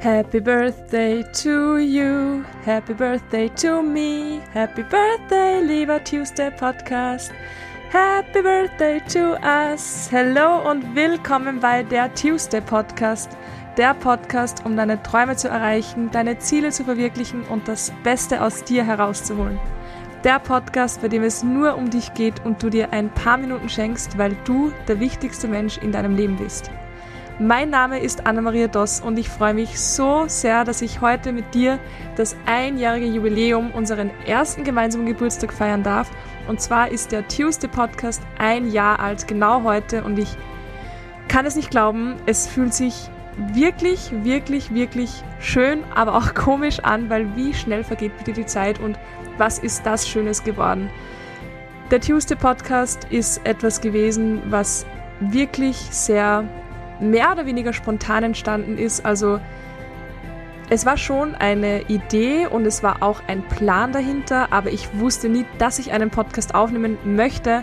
Happy birthday to you, happy birthday to me, happy birthday, lieber Tuesday Podcast. Happy birthday to us. Hello und willkommen bei der Tuesday Podcast. Der Podcast, um deine Träume zu erreichen, deine Ziele zu verwirklichen und das Beste aus dir herauszuholen. Der Podcast, bei dem es nur um dich geht und du dir ein paar Minuten schenkst, weil du der wichtigste Mensch in deinem Leben bist. Mein Name ist Anna-Maria Doss und ich freue mich so sehr, dass ich heute mit dir das einjährige Jubiläum, unseren ersten gemeinsamen Geburtstag feiern darf. Und zwar ist der Tuesday Podcast ein Jahr alt, genau heute. Und ich kann es nicht glauben, es fühlt sich wirklich, wirklich, wirklich schön, aber auch komisch an, weil wie schnell vergeht bitte die Zeit und was ist das Schönes geworden. Der Tuesday Podcast ist etwas gewesen, was wirklich sehr mehr oder weniger spontan entstanden ist. Also es war schon eine Idee und es war auch ein Plan dahinter, aber ich wusste nie, dass ich einen Podcast aufnehmen möchte.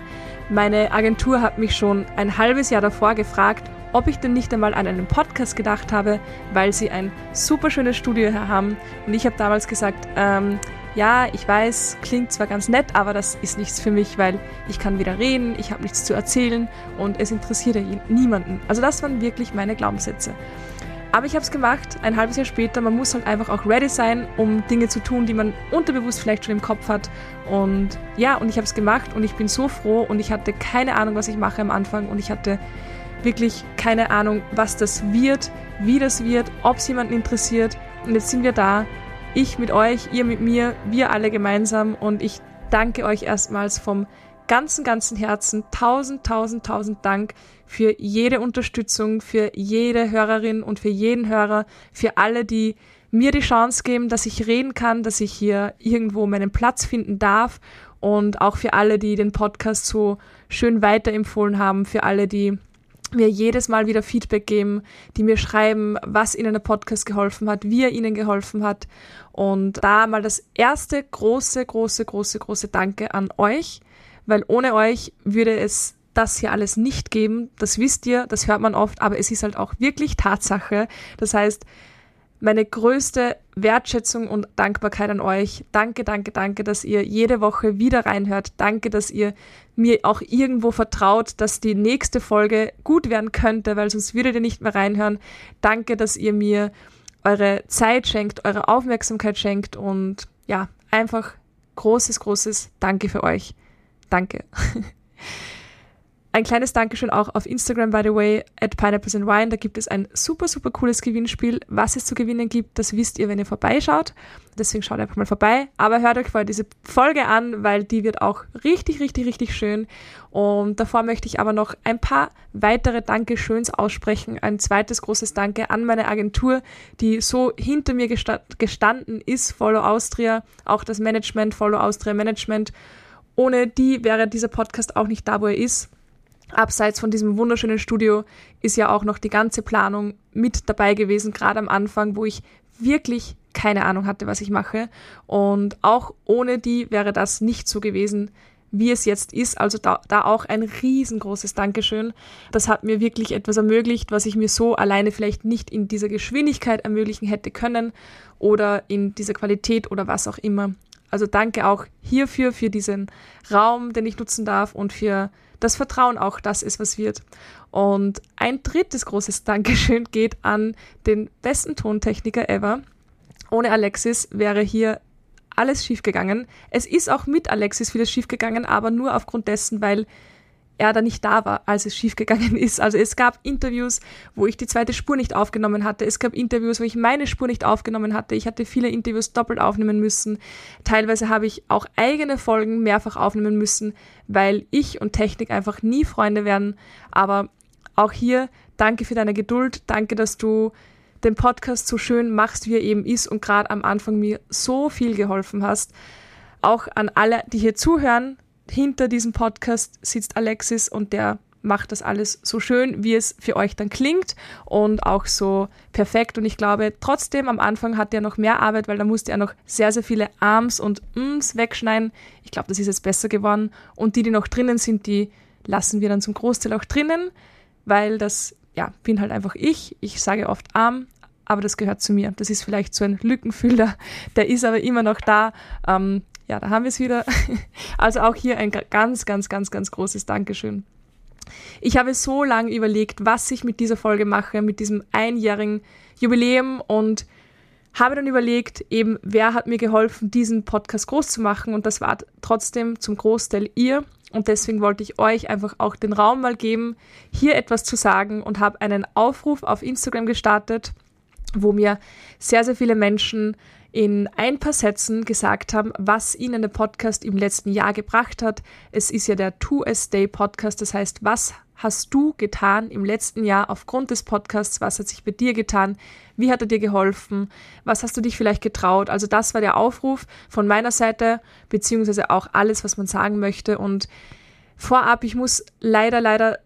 Meine Agentur hat mich schon ein halbes Jahr davor gefragt, ob ich denn nicht einmal an einen Podcast gedacht habe, weil sie ein super schönes Studio haben. Und ich habe damals gesagt, ähm, ja, ich weiß, klingt zwar ganz nett, aber das ist nichts für mich, weil ich kann wieder reden, ich habe nichts zu erzählen und es interessiert ja niemanden. Also das waren wirklich meine Glaubenssätze. Aber ich habe es gemacht, ein halbes Jahr später. Man muss halt einfach auch ready sein, um Dinge zu tun, die man unterbewusst vielleicht schon im Kopf hat. Und ja, und ich habe es gemacht und ich bin so froh und ich hatte keine Ahnung, was ich mache am Anfang und ich hatte wirklich keine Ahnung, was das wird, wie das wird, ob es jemanden interessiert. Und jetzt sind wir da ich mit euch, ihr mit mir, wir alle gemeinsam und ich danke euch erstmals vom ganzen, ganzen Herzen. Tausend, tausend, tausend Dank für jede Unterstützung, für jede Hörerin und für jeden Hörer, für alle, die mir die Chance geben, dass ich reden kann, dass ich hier irgendwo meinen Platz finden darf und auch für alle, die den Podcast so schön weiterempfohlen haben, für alle, die mir jedes Mal wieder Feedback geben, die mir schreiben, was ihnen der Podcast geholfen hat, wie er ihnen geholfen hat. Und da mal das erste große, große, große, große Danke an euch, weil ohne euch würde es das hier alles nicht geben. Das wisst ihr, das hört man oft, aber es ist halt auch wirklich Tatsache. Das heißt, meine größte Wertschätzung und Dankbarkeit an euch. Danke, danke, danke, dass ihr jede Woche wieder reinhört. Danke, dass ihr mir auch irgendwo vertraut, dass die nächste Folge gut werden könnte, weil sonst würdet ihr nicht mehr reinhören. Danke, dass ihr mir eure Zeit schenkt, eure Aufmerksamkeit schenkt und ja, einfach großes, großes Danke für euch. Danke. Ein kleines Dankeschön auch auf Instagram, by the way, at Pineapples and Wine. Da gibt es ein super, super cooles Gewinnspiel. Was es zu gewinnen gibt, das wisst ihr, wenn ihr vorbeischaut. Deswegen schaut einfach mal vorbei. Aber hört euch vorher diese Folge an, weil die wird auch richtig, richtig, richtig schön. Und davor möchte ich aber noch ein paar weitere Dankeschöns aussprechen. Ein zweites großes Danke an meine Agentur, die so hinter mir gestanden ist, Follow Austria, auch das Management, Follow Austria Management. Ohne die wäre dieser Podcast auch nicht da, wo er ist. Abseits von diesem wunderschönen Studio ist ja auch noch die ganze Planung mit dabei gewesen, gerade am Anfang, wo ich wirklich keine Ahnung hatte, was ich mache. Und auch ohne die wäre das nicht so gewesen, wie es jetzt ist. Also da, da auch ein riesengroßes Dankeschön. Das hat mir wirklich etwas ermöglicht, was ich mir so alleine vielleicht nicht in dieser Geschwindigkeit ermöglichen hätte können oder in dieser Qualität oder was auch immer. Also danke auch hierfür, für diesen Raum, den ich nutzen darf und für das Vertrauen auch, dass es was wird. Und ein drittes großes Dankeschön geht an den besten Tontechniker ever. Ohne Alexis wäre hier alles schiefgegangen. Es ist auch mit Alexis vieles schiefgegangen, aber nur aufgrund dessen, weil er da nicht da war, als es schiefgegangen ist. Also es gab Interviews, wo ich die zweite Spur nicht aufgenommen hatte. Es gab Interviews, wo ich meine Spur nicht aufgenommen hatte. Ich hatte viele Interviews doppelt aufnehmen müssen. Teilweise habe ich auch eigene Folgen mehrfach aufnehmen müssen, weil ich und Technik einfach nie Freunde werden. Aber auch hier danke für deine Geduld. Danke, dass du den Podcast so schön machst, wie er eben ist und gerade am Anfang mir so viel geholfen hast. Auch an alle, die hier zuhören, hinter diesem Podcast sitzt Alexis und der macht das alles so schön, wie es für euch dann klingt und auch so perfekt. Und ich glaube, trotzdem am Anfang hat er noch mehr Arbeit, weil da musste er noch sehr, sehr viele Arms und Ms wegschneiden. Ich glaube, das ist jetzt besser geworden. Und die, die noch drinnen sind, die lassen wir dann zum Großteil auch drinnen, weil das, ja, bin halt einfach ich. Ich sage oft Arm, aber das gehört zu mir. Das ist vielleicht so ein Lückenfüller, der ist aber immer noch da. Ähm, ja, da haben wir es wieder. Also auch hier ein ganz, ganz, ganz, ganz großes Dankeschön. Ich habe so lange überlegt, was ich mit dieser Folge mache, mit diesem einjährigen Jubiläum und habe dann überlegt, eben, wer hat mir geholfen, diesen Podcast groß zu machen und das war trotzdem zum Großteil ihr und deswegen wollte ich euch einfach auch den Raum mal geben, hier etwas zu sagen und habe einen Aufruf auf Instagram gestartet, wo mir sehr, sehr viele Menschen in ein paar Sätzen gesagt haben, was ihnen der Podcast im letzten Jahr gebracht hat. Es ist ja der 2S Day Podcast, das heißt, was hast du getan im letzten Jahr aufgrund des Podcasts? Was hat sich bei dir getan? Wie hat er dir geholfen? Was hast du dich vielleicht getraut? Also das war der Aufruf von meiner Seite, beziehungsweise auch alles, was man sagen möchte. Und vorab, ich muss leider, leider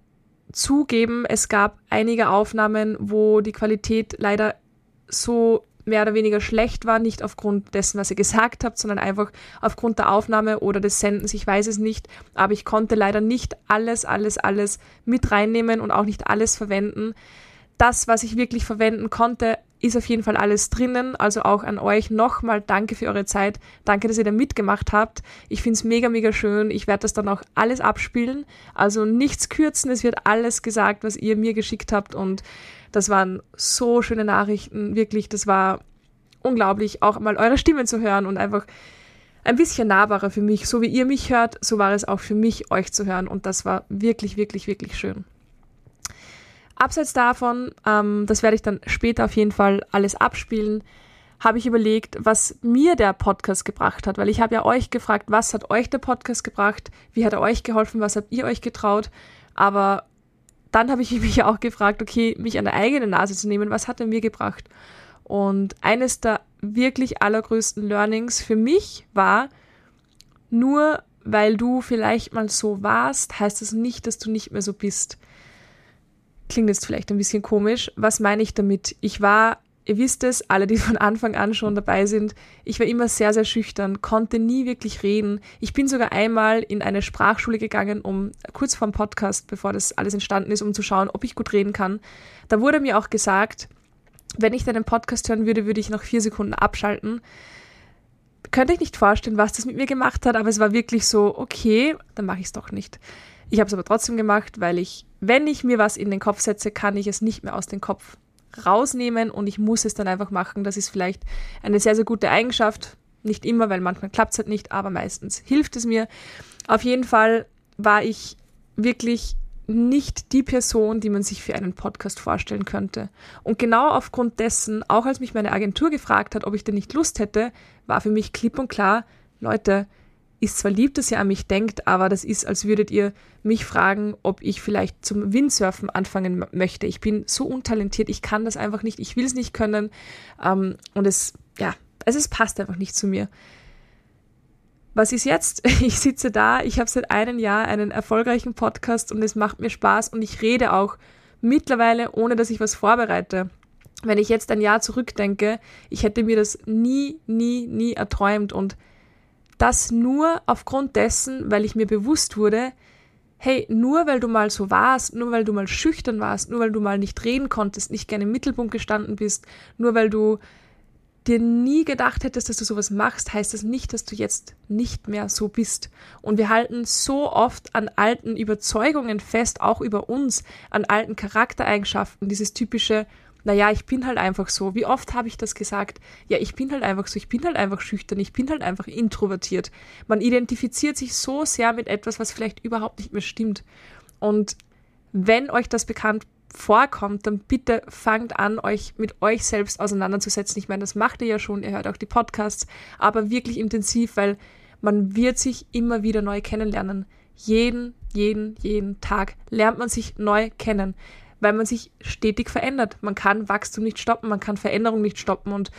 zugeben, es gab einige Aufnahmen, wo die Qualität leider so mehr oder weniger schlecht war, nicht aufgrund dessen, was ihr gesagt habt, sondern einfach aufgrund der Aufnahme oder des Sendens. Ich weiß es nicht, aber ich konnte leider nicht alles, alles, alles mit reinnehmen und auch nicht alles verwenden. Das, was ich wirklich verwenden konnte, ist auf jeden Fall alles drinnen. Also auch an euch nochmal danke für eure Zeit. Danke, dass ihr da mitgemacht habt. Ich finde es mega, mega schön. Ich werde das dann auch alles abspielen. Also nichts kürzen. Es wird alles gesagt, was ihr mir geschickt habt. Und das waren so schöne Nachrichten, wirklich, das war unglaublich, auch mal eure Stimmen zu hören und einfach ein bisschen nahbarer für mich. So wie ihr mich hört, so war es auch für mich, euch zu hören. Und das war wirklich, wirklich, wirklich schön. Abseits davon, ähm, das werde ich dann später auf jeden Fall alles abspielen, habe ich überlegt, was mir der Podcast gebracht hat, weil ich habe ja euch gefragt, was hat euch der Podcast gebracht, wie hat er euch geholfen, was habt ihr euch getraut, aber dann habe ich mich auch gefragt, okay, mich an der eigenen Nase zu nehmen, was hat er mir gebracht? Und eines der wirklich allergrößten Learnings für mich war, nur weil du vielleicht mal so warst, heißt das nicht, dass du nicht mehr so bist. Klingt jetzt vielleicht ein bisschen komisch. Was meine ich damit? Ich war ihr wisst es, alle, die von Anfang an schon dabei sind, ich war immer sehr, sehr schüchtern, konnte nie wirklich reden. Ich bin sogar einmal in eine Sprachschule gegangen, um kurz vor dem Podcast, bevor das alles entstanden ist, um zu schauen, ob ich gut reden kann. Da wurde mir auch gesagt, wenn ich deinen Podcast hören würde, würde ich nach vier Sekunden abschalten. Könnte ich nicht vorstellen, was das mit mir gemacht hat, aber es war wirklich so, okay, dann mache ich es doch nicht. Ich habe es aber trotzdem gemacht, weil ich, wenn ich mir was in den Kopf setze, kann ich es nicht mehr aus dem Kopf rausnehmen und ich muss es dann einfach machen. Das ist vielleicht eine sehr, sehr gute Eigenschaft. Nicht immer, weil manchmal klappt es halt nicht, aber meistens hilft es mir. Auf jeden Fall war ich wirklich nicht die Person, die man sich für einen Podcast vorstellen könnte. Und genau aufgrund dessen, auch als mich meine Agentur gefragt hat, ob ich denn nicht Lust hätte, war für mich klipp und klar, Leute, ist zwar lieb, dass ihr an mich denkt, aber das ist, als würdet ihr mich fragen, ob ich vielleicht zum Windsurfen anfangen möchte. Ich bin so untalentiert, ich kann das einfach nicht, ich will es nicht können. Ähm, und es, ja, also es passt einfach nicht zu mir. Was ist jetzt? Ich sitze da, ich habe seit einem Jahr einen erfolgreichen Podcast und es macht mir Spaß und ich rede auch mittlerweile, ohne dass ich was vorbereite. Wenn ich jetzt ein Jahr zurückdenke, ich hätte mir das nie, nie, nie erträumt und das nur aufgrund dessen, weil ich mir bewusst wurde, hey, nur weil du mal so warst, nur weil du mal schüchtern warst, nur weil du mal nicht reden konntest, nicht gerne im Mittelpunkt gestanden bist, nur weil du dir nie gedacht hättest, dass du sowas machst, heißt das nicht, dass du jetzt nicht mehr so bist. Und wir halten so oft an alten Überzeugungen fest, auch über uns, an alten Charaktereigenschaften, dieses typische, naja, ich bin halt einfach so. Wie oft habe ich das gesagt? Ja, ich bin halt einfach so, ich bin halt einfach schüchtern, ich bin halt einfach introvertiert. Man identifiziert sich so sehr mit etwas, was vielleicht überhaupt nicht mehr stimmt. Und wenn euch das bekannt vorkommt, dann bitte fangt an, euch mit euch selbst auseinanderzusetzen. Ich meine, das macht ihr ja schon, ihr hört auch die Podcasts, aber wirklich intensiv, weil man wird sich immer wieder neu kennenlernen. Jeden, jeden, jeden Tag lernt man sich neu kennen weil man sich stetig verändert. Man kann Wachstum nicht stoppen, man kann Veränderung nicht stoppen und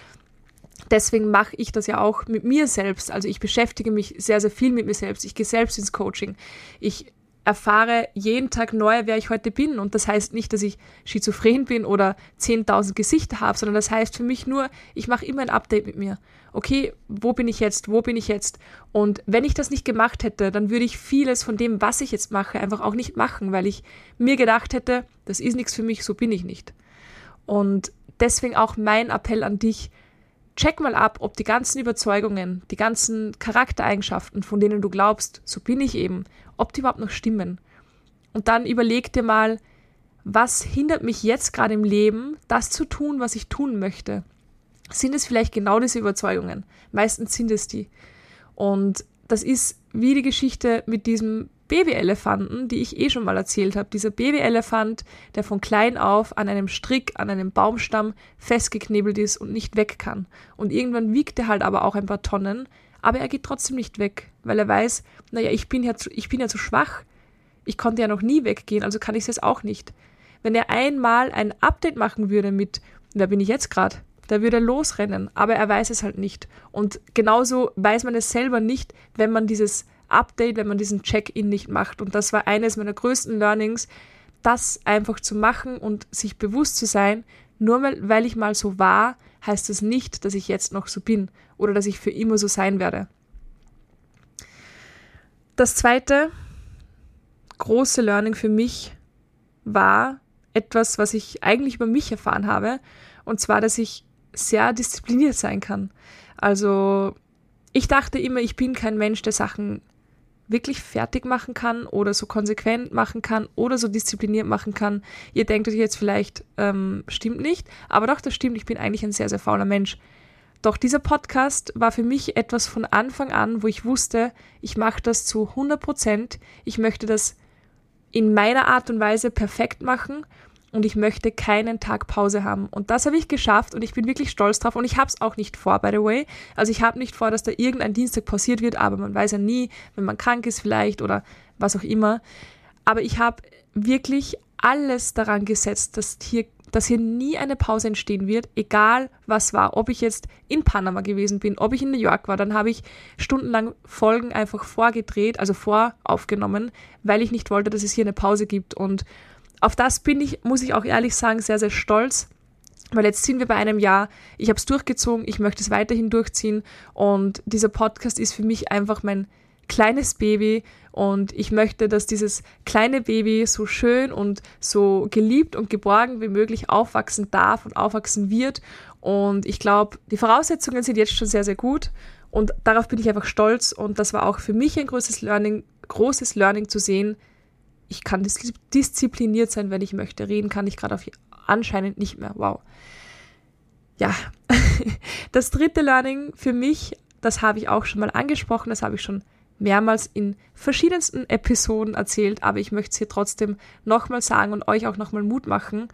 deswegen mache ich das ja auch mit mir selbst. Also ich beschäftige mich sehr, sehr viel mit mir selbst. Ich gehe selbst ins Coaching. Ich erfahre jeden Tag neu, wer ich heute bin. Und das heißt nicht, dass ich schizophren bin oder 10.000 Gesichter habe, sondern das heißt für mich nur, ich mache immer ein Update mit mir. Okay, wo bin ich jetzt? Wo bin ich jetzt? Und wenn ich das nicht gemacht hätte, dann würde ich vieles von dem, was ich jetzt mache, einfach auch nicht machen, weil ich mir gedacht hätte, das ist nichts für mich, so bin ich nicht. Und deswegen auch mein Appell an dich, check mal ab, ob die ganzen Überzeugungen, die ganzen Charaktereigenschaften, von denen du glaubst, so bin ich eben, ob die überhaupt noch stimmen. Und dann überleg dir mal, was hindert mich jetzt gerade im Leben, das zu tun, was ich tun möchte? Sind es vielleicht genau diese Überzeugungen? Meistens sind es die. Und das ist wie die Geschichte mit diesem Babyelefanten, die ich eh schon mal erzählt habe. Dieser Babyelefant, der von klein auf an einem Strick, an einem Baumstamm festgeknebelt ist und nicht weg kann. Und irgendwann wiegt er halt aber auch ein paar Tonnen, aber er geht trotzdem nicht weg, weil er weiß, naja, ich bin ja zu, ich bin ja zu schwach. Ich konnte ja noch nie weggehen, also kann ich es jetzt auch nicht. Wenn er einmal ein Update machen würde mit, wer bin ich jetzt gerade? Da würde er losrennen, aber er weiß es halt nicht. Und genauso weiß man es selber nicht, wenn man dieses Update, wenn man diesen Check-in nicht macht. Und das war eines meiner größten Learnings, das einfach zu machen und sich bewusst zu sein, nur weil, ich mal so war, heißt das nicht, dass ich jetzt noch so bin oder dass ich für immer so sein werde. Das zweite große Learning für mich war etwas, was ich eigentlich über mich erfahren habe, und zwar, dass ich sehr diszipliniert sein kann. Also ich dachte immer, ich bin kein Mensch, der Sachen wirklich fertig machen kann oder so konsequent machen kann oder so diszipliniert machen kann. Ihr denkt euch jetzt vielleicht, ähm, stimmt nicht, aber doch, das stimmt, ich bin eigentlich ein sehr, sehr fauler Mensch. Doch dieser Podcast war für mich etwas von Anfang an, wo ich wusste, ich mache das zu 100 Prozent, ich möchte das in meiner Art und Weise perfekt machen und ich möchte keinen Tag Pause haben. Und das habe ich geschafft und ich bin wirklich stolz drauf und ich habe es auch nicht vor, by the way. Also ich habe nicht vor, dass da irgendein Dienstag pausiert wird, aber man weiß ja nie, wenn man krank ist vielleicht oder was auch immer. Aber ich habe wirklich alles daran gesetzt, dass hier, dass hier nie eine Pause entstehen wird, egal was war. Ob ich jetzt in Panama gewesen bin, ob ich in New York war, dann habe ich stundenlang Folgen einfach vorgedreht, also voraufgenommen, weil ich nicht wollte, dass es hier eine Pause gibt. Und auf das bin ich, muss ich auch ehrlich sagen, sehr, sehr stolz. Weil jetzt sind wir bei einem Jahr, ich habe es durchgezogen, ich möchte es weiterhin durchziehen und dieser Podcast ist für mich einfach mein kleines Baby und ich möchte, dass dieses kleine Baby so schön und so geliebt und geborgen wie möglich aufwachsen darf und aufwachsen wird und ich glaube, die Voraussetzungen sind jetzt schon sehr, sehr gut und darauf bin ich einfach stolz und das war auch für mich ein großes Learning, großes Learning zu sehen, ich kann dis diszipliniert sein, wenn ich möchte. Reden kann ich gerade anscheinend nicht mehr. Wow. Ja, das dritte Learning für mich, das habe ich auch schon mal angesprochen, das habe ich schon mehrmals in verschiedensten Episoden erzählt, aber ich möchte es hier trotzdem nochmal sagen und euch auch nochmal Mut machen.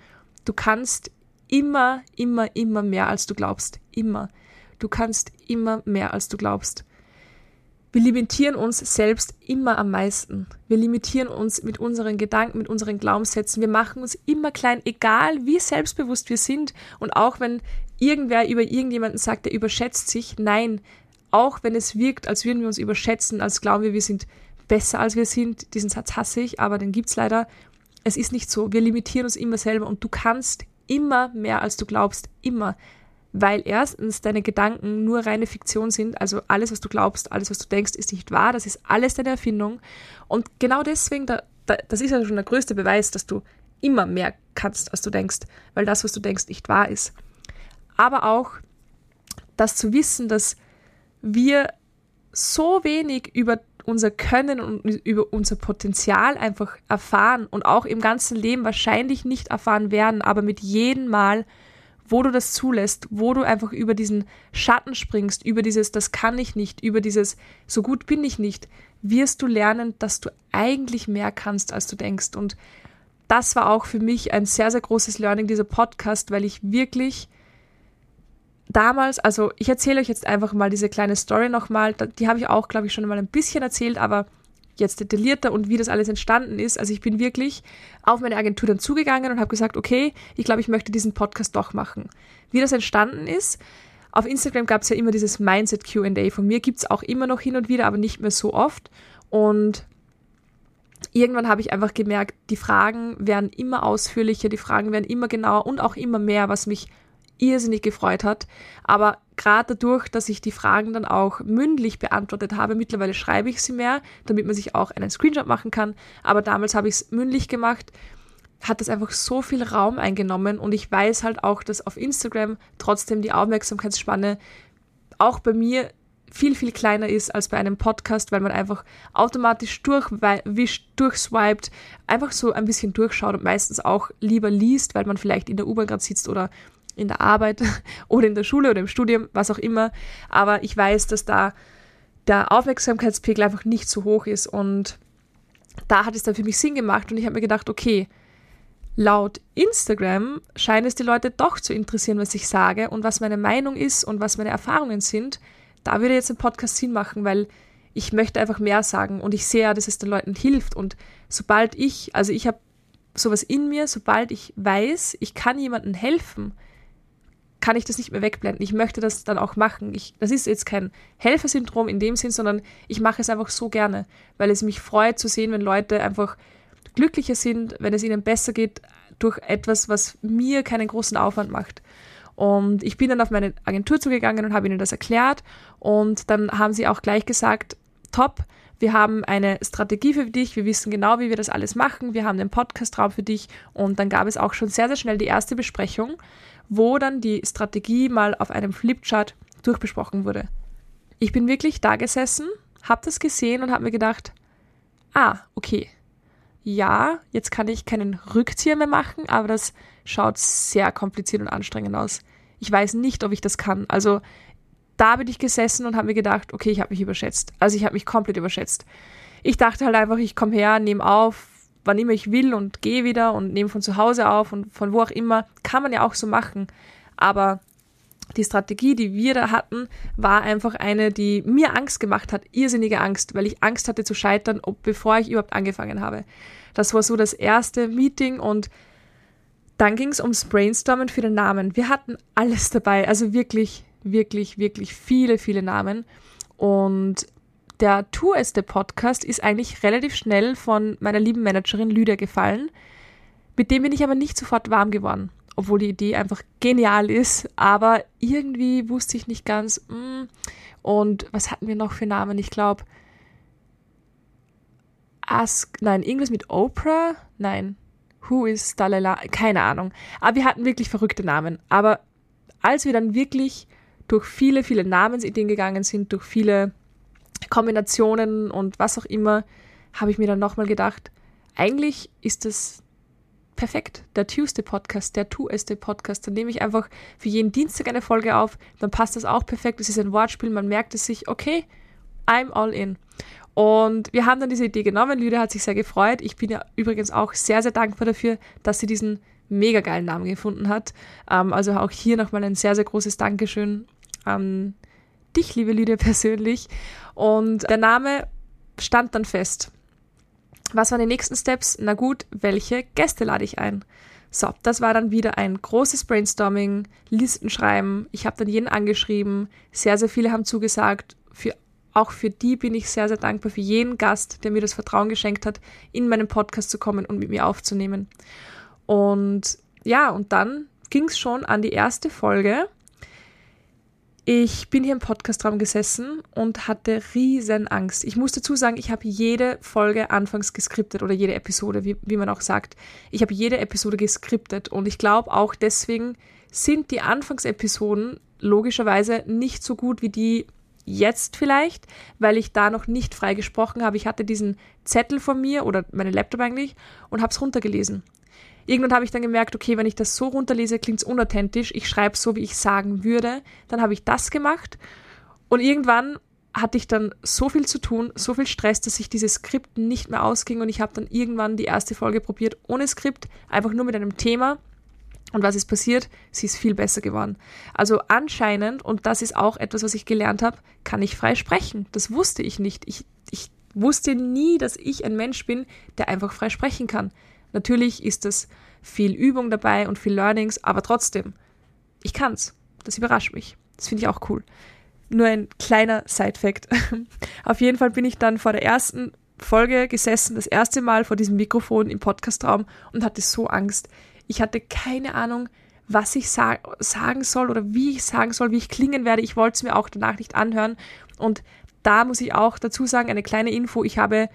Du kannst immer, immer, immer mehr als du glaubst. Immer. Du kannst immer mehr als du glaubst. Wir limitieren uns selbst immer am meisten. Wir limitieren uns mit unseren Gedanken, mit unseren Glaubenssätzen. Wir machen uns immer klein, egal wie selbstbewusst wir sind. Und auch wenn irgendwer über irgendjemanden sagt, der überschätzt sich, nein, auch wenn es wirkt, als würden wir uns überschätzen, als glauben wir, wir sind besser als wir sind, diesen Satz hasse ich, aber den gibt's leider. Es ist nicht so. Wir limitieren uns immer selber und du kannst immer mehr als du glaubst. Immer weil erstens deine Gedanken nur reine Fiktion sind, also alles, was du glaubst, alles, was du denkst, ist nicht wahr, das ist alles deine Erfindung. Und genau deswegen, da, da, das ist ja schon der größte Beweis, dass du immer mehr kannst, als du denkst, weil das, was du denkst, nicht wahr ist. Aber auch das zu wissen, dass wir so wenig über unser Können und über unser Potenzial einfach erfahren und auch im ganzen Leben wahrscheinlich nicht erfahren werden, aber mit jedem Mal wo du das zulässt, wo du einfach über diesen Schatten springst, über dieses, das kann ich nicht, über dieses, so gut bin ich nicht, wirst du lernen, dass du eigentlich mehr kannst, als du denkst. Und das war auch für mich ein sehr, sehr großes Learning, dieser Podcast, weil ich wirklich damals, also ich erzähle euch jetzt einfach mal diese kleine Story nochmal, die habe ich auch, glaube ich, schon mal ein bisschen erzählt, aber jetzt detaillierter und wie das alles entstanden ist. Also ich bin wirklich auf meine Agentur dann zugegangen und habe gesagt, okay, ich glaube, ich möchte diesen Podcast doch machen. Wie das entstanden ist, auf Instagram gab es ja immer dieses Mindset QA. Von mir gibt es auch immer noch hin und wieder, aber nicht mehr so oft. Und irgendwann habe ich einfach gemerkt, die Fragen werden immer ausführlicher, die Fragen werden immer genauer und auch immer mehr, was mich irrsinnig gefreut hat. Aber gerade dadurch, dass ich die Fragen dann auch mündlich beantwortet habe, mittlerweile schreibe ich sie mehr, damit man sich auch einen Screenshot machen kann. Aber damals habe ich es mündlich gemacht, hat das einfach so viel Raum eingenommen und ich weiß halt auch, dass auf Instagram trotzdem die Aufmerksamkeitsspanne auch bei mir viel, viel kleiner ist als bei einem Podcast, weil man einfach automatisch durchwischt, durchswiped, einfach so ein bisschen durchschaut und meistens auch lieber liest, weil man vielleicht in der U-Bahn gerade sitzt oder in der Arbeit oder in der Schule oder im Studium, was auch immer. Aber ich weiß, dass da der Aufmerksamkeitspegel einfach nicht so hoch ist und da hat es dann für mich Sinn gemacht und ich habe mir gedacht, okay, laut Instagram scheinen es die Leute doch zu interessieren, was ich sage und was meine Meinung ist und was meine Erfahrungen sind da würde jetzt ein Podcast Sinn machen, weil ich möchte einfach mehr sagen und ich sehe ja, dass es den Leuten hilft. Und sobald ich, also ich habe sowas in mir, sobald ich weiß, ich kann jemandem helfen, kann ich das nicht mehr wegblenden. Ich möchte das dann auch machen. Ich, das ist jetzt kein Helfersyndrom in dem Sinn, sondern ich mache es einfach so gerne, weil es mich freut zu sehen, wenn Leute einfach glücklicher sind, wenn es ihnen besser geht durch etwas, was mir keinen großen Aufwand macht. Und ich bin dann auf meine Agentur zugegangen und habe ihnen das erklärt. Und dann haben sie auch gleich gesagt, top, wir haben eine Strategie für dich, wir wissen genau, wie wir das alles machen, wir haben den Podcast-Raum für dich. Und dann gab es auch schon sehr, sehr schnell die erste Besprechung, wo dann die Strategie mal auf einem Flipchart durchbesprochen wurde. Ich bin wirklich da gesessen, habe das gesehen und habe mir gedacht, ah, okay, ja, jetzt kann ich keinen Rückzieher mehr machen, aber das schaut sehr kompliziert und anstrengend aus. Ich weiß nicht, ob ich das kann. Also da bin ich gesessen und habe mir gedacht, okay, ich habe mich überschätzt. Also ich habe mich komplett überschätzt. Ich dachte halt einfach, ich komme her, nehme auf, wann immer ich will und gehe wieder und nehme von zu Hause auf und von wo auch immer. Kann man ja auch so machen. Aber die Strategie, die wir da hatten, war einfach eine, die mir Angst gemacht hat, irrsinnige Angst, weil ich Angst hatte zu scheitern, ob, bevor ich überhaupt angefangen habe. Das war so das erste Meeting und dann ging es ums Brainstormen für den Namen. Wir hatten alles dabei, also wirklich, wirklich, wirklich viele, viele Namen. Und der Tu es Podcast ist eigentlich relativ schnell von meiner lieben Managerin Lydia gefallen. Mit dem bin ich aber nicht sofort warm geworden, obwohl die Idee einfach genial ist. Aber irgendwie wusste ich nicht ganz. Mm, und was hatten wir noch für Namen? Ich glaube, Ask, nein, irgendwas mit Oprah? Nein, Who is Dalai Lama? Keine Ahnung. Aber wir hatten wirklich verrückte Namen. Aber als wir dann wirklich durch viele, viele Namensideen gegangen sind, durch viele Kombinationen und was auch immer, habe ich mir dann nochmal gedacht, eigentlich ist das perfekt. Der Tuesday Podcast, der Tuesday Podcast. Dann nehme ich einfach für jeden Dienstag eine Folge auf, dann passt das auch perfekt. Es ist ein Wortspiel, man merkt es sich, okay, I'm all in. Und wir haben dann diese Idee genommen. Lydia hat sich sehr gefreut. Ich bin ja übrigens auch sehr, sehr dankbar dafür, dass sie diesen mega geilen Namen gefunden hat. Ähm, also auch hier nochmal ein sehr, sehr großes Dankeschön an dich, liebe Lydia, persönlich. Und der Name stand dann fest. Was waren die nächsten Steps? Na gut, welche Gäste lade ich ein? So, das war dann wieder ein großes Brainstorming, Listen schreiben. Ich habe dann jeden angeschrieben. Sehr, sehr viele haben zugesagt. Für auch für die bin ich sehr, sehr dankbar für jeden Gast, der mir das Vertrauen geschenkt hat, in meinen Podcast zu kommen und mit mir aufzunehmen. Und ja, und dann ging es schon an die erste Folge. Ich bin hier im Podcastraum gesessen und hatte riesen Angst. Ich muss dazu sagen, ich habe jede Folge anfangs geskriptet oder jede Episode, wie, wie man auch sagt. Ich habe jede Episode geskriptet und ich glaube auch deswegen sind die Anfangsepisoden logischerweise nicht so gut wie die jetzt vielleicht, weil ich da noch nicht frei gesprochen habe. Ich hatte diesen Zettel von mir oder meinen Laptop eigentlich und habe es runtergelesen. Irgendwann habe ich dann gemerkt, okay, wenn ich das so runterlese, klingt es unauthentisch. Ich schreibe so, wie ich sagen würde. Dann habe ich das gemacht und irgendwann hatte ich dann so viel zu tun, so viel Stress, dass sich dieses Skript nicht mehr ausging und ich habe dann irgendwann die erste Folge probiert ohne Skript, einfach nur mit einem Thema und was ist passiert? Sie ist viel besser geworden. Also anscheinend, und das ist auch etwas, was ich gelernt habe, kann ich frei sprechen. Das wusste ich nicht. Ich, ich wusste nie, dass ich ein Mensch bin, der einfach frei sprechen kann. Natürlich ist es viel Übung dabei und viel Learnings, aber trotzdem, ich kann's. Das überrascht mich. Das finde ich auch cool. Nur ein kleiner Side-Fact. Auf jeden Fall bin ich dann vor der ersten Folge gesessen, das erste Mal vor diesem Mikrofon im Podcastraum und hatte so Angst. Ich hatte keine Ahnung, was ich sa sagen soll oder wie ich sagen soll, wie ich klingen werde. Ich wollte es mir auch danach nicht anhören. Und da muss ich auch dazu sagen, eine kleine Info, ich habe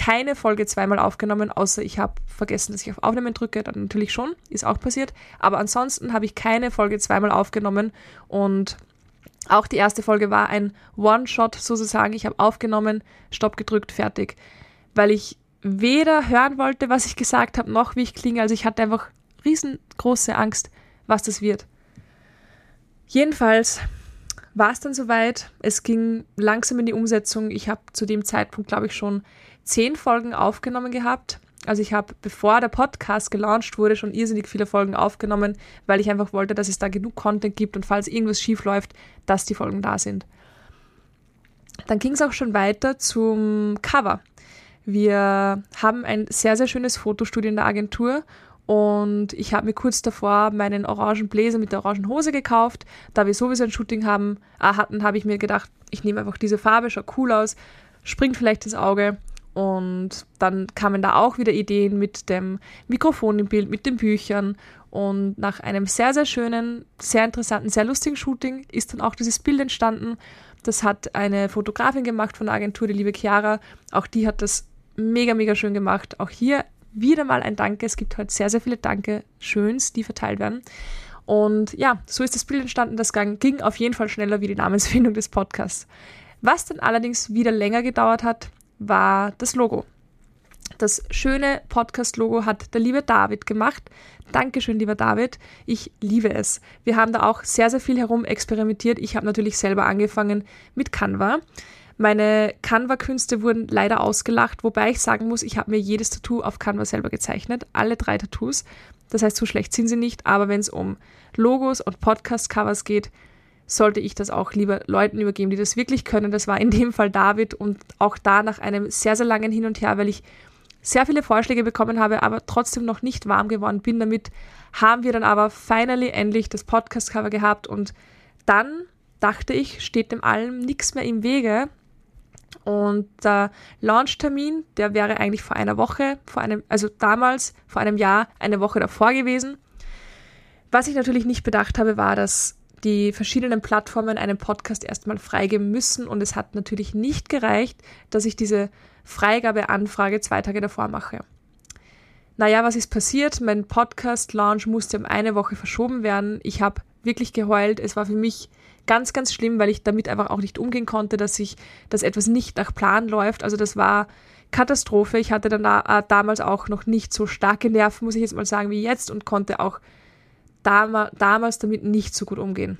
keine Folge zweimal aufgenommen, außer ich habe vergessen, dass ich auf Aufnehmen drücke, dann natürlich schon, ist auch passiert. Aber ansonsten habe ich keine Folge zweimal aufgenommen und auch die erste Folge war ein One-Shot sozusagen. Ich habe aufgenommen, Stopp gedrückt, fertig. Weil ich weder hören wollte, was ich gesagt habe, noch wie ich klinge. Also ich hatte einfach riesengroße Angst, was das wird. Jedenfalls war es dann soweit. Es ging langsam in die Umsetzung. Ich habe zu dem Zeitpunkt, glaube ich, schon zehn Folgen aufgenommen gehabt. Also ich habe, bevor der Podcast gelauncht wurde, schon irrsinnig viele Folgen aufgenommen, weil ich einfach wollte, dass es da genug Content gibt und falls irgendwas schief läuft, dass die Folgen da sind. Dann ging es auch schon weiter zum Cover. Wir haben ein sehr, sehr schönes Fotostudio in der Agentur und ich habe mir kurz davor meinen orangen Bläser mit der orangen Hose gekauft. Da wir sowieso ein Shooting haben, äh, hatten, habe ich mir gedacht, ich nehme einfach diese Farbe, schaut cool aus, springt vielleicht ins Auge. Und dann kamen da auch wieder Ideen mit dem Mikrofon im Bild, mit den Büchern. Und nach einem sehr, sehr schönen, sehr interessanten, sehr lustigen Shooting ist dann auch dieses Bild entstanden. Das hat eine Fotografin gemacht von der Agentur, die liebe Chiara. Auch die hat das mega, mega schön gemacht. Auch hier wieder mal ein Danke. Es gibt heute sehr, sehr viele Danke, Schöns, die verteilt werden. Und ja, so ist das Bild entstanden. Das ging auf jeden Fall schneller wie die Namensfindung des Podcasts. Was dann allerdings wieder länger gedauert hat, war das Logo. Das schöne Podcast-Logo hat der liebe David gemacht. Dankeschön, lieber David. Ich liebe es. Wir haben da auch sehr, sehr viel herum experimentiert. Ich habe natürlich selber angefangen mit Canva. Meine Canva-Künste wurden leider ausgelacht, wobei ich sagen muss, ich habe mir jedes Tattoo auf Canva selber gezeichnet, alle drei Tattoos. Das heißt, so schlecht sind sie nicht, aber wenn es um Logos und Podcast-Covers geht, sollte ich das auch lieber Leuten übergeben, die das wirklich können. Das war in dem Fall David und auch da nach einem sehr, sehr langen Hin und Her, weil ich sehr viele Vorschläge bekommen habe, aber trotzdem noch nicht warm geworden bin damit, haben wir dann aber finally endlich das Podcast-Cover gehabt und dann dachte ich, steht dem allem nichts mehr im Wege, und der Launchtermin, der wäre eigentlich vor einer Woche, vor einem, also damals, vor einem Jahr, eine Woche davor gewesen. Was ich natürlich nicht bedacht habe, war, dass die verschiedenen Plattformen einen Podcast erstmal freigeben müssen und es hat natürlich nicht gereicht, dass ich diese Freigabeanfrage zwei Tage davor mache. Naja, was ist passiert? Mein Podcast-Launch musste um eine Woche verschoben werden. Ich habe wirklich geheult. Es war für mich ganz, ganz schlimm, weil ich damit einfach auch nicht umgehen konnte, dass ich, dass etwas nicht nach Plan läuft. Also das war Katastrophe. Ich hatte dann da, äh, damals auch noch nicht so starke Nerven, muss ich jetzt mal sagen, wie jetzt und konnte auch dam damals damit nicht so gut umgehen.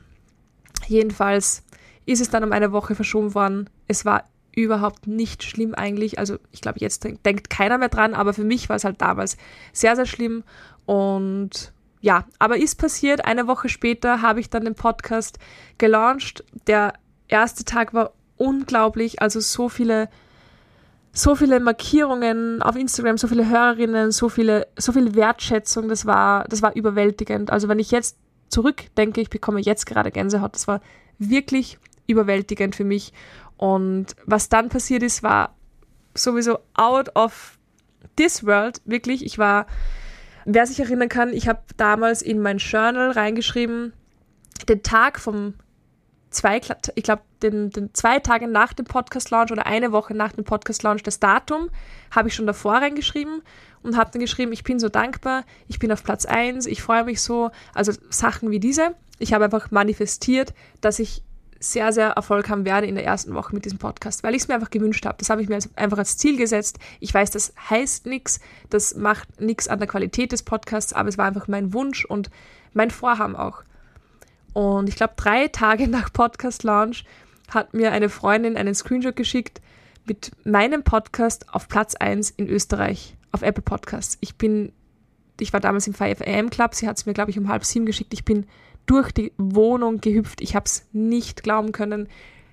Jedenfalls ist es dann um eine Woche verschoben worden. Es war überhaupt nicht schlimm eigentlich. Also ich glaube, jetzt denkt keiner mehr dran, aber für mich war es halt damals sehr, sehr schlimm und ja, aber ist passiert. Eine Woche später habe ich dann den Podcast gelauncht. Der erste Tag war unglaublich. Also so viele, so viele Markierungen auf Instagram, so viele Hörerinnen, so viele, so viel Wertschätzung. Das war, das war überwältigend. Also wenn ich jetzt zurückdenke, ich bekomme jetzt gerade Gänsehaut. Das war wirklich überwältigend für mich. Und was dann passiert ist, war sowieso out of this world. Wirklich. Ich war Wer sich erinnern kann, ich habe damals in mein Journal reingeschrieben, den Tag vom zwei, ich glaube, den, den zwei Tage nach dem Podcast-Launch oder eine Woche nach dem Podcast-Launch, das Datum, habe ich schon davor reingeschrieben und habe dann geschrieben, ich bin so dankbar, ich bin auf Platz 1, ich freue mich so. Also Sachen wie diese. Ich habe einfach manifestiert, dass ich sehr, sehr Erfolg haben werde in der ersten Woche mit diesem Podcast, weil ich es mir einfach gewünscht habe. Das habe ich mir einfach als Ziel gesetzt. Ich weiß, das heißt nichts, das macht nichts an der Qualität des Podcasts, aber es war einfach mein Wunsch und mein Vorhaben auch. Und ich glaube, drei Tage nach Podcast-Launch hat mir eine Freundin einen Screenshot geschickt mit meinem Podcast auf Platz 1 in Österreich auf Apple Podcasts. Ich bin, ich war damals im 5 AM Club, sie hat es mir, glaube ich, um halb sieben geschickt. Ich bin durch die Wohnung gehüpft. Ich habe es nicht glauben können,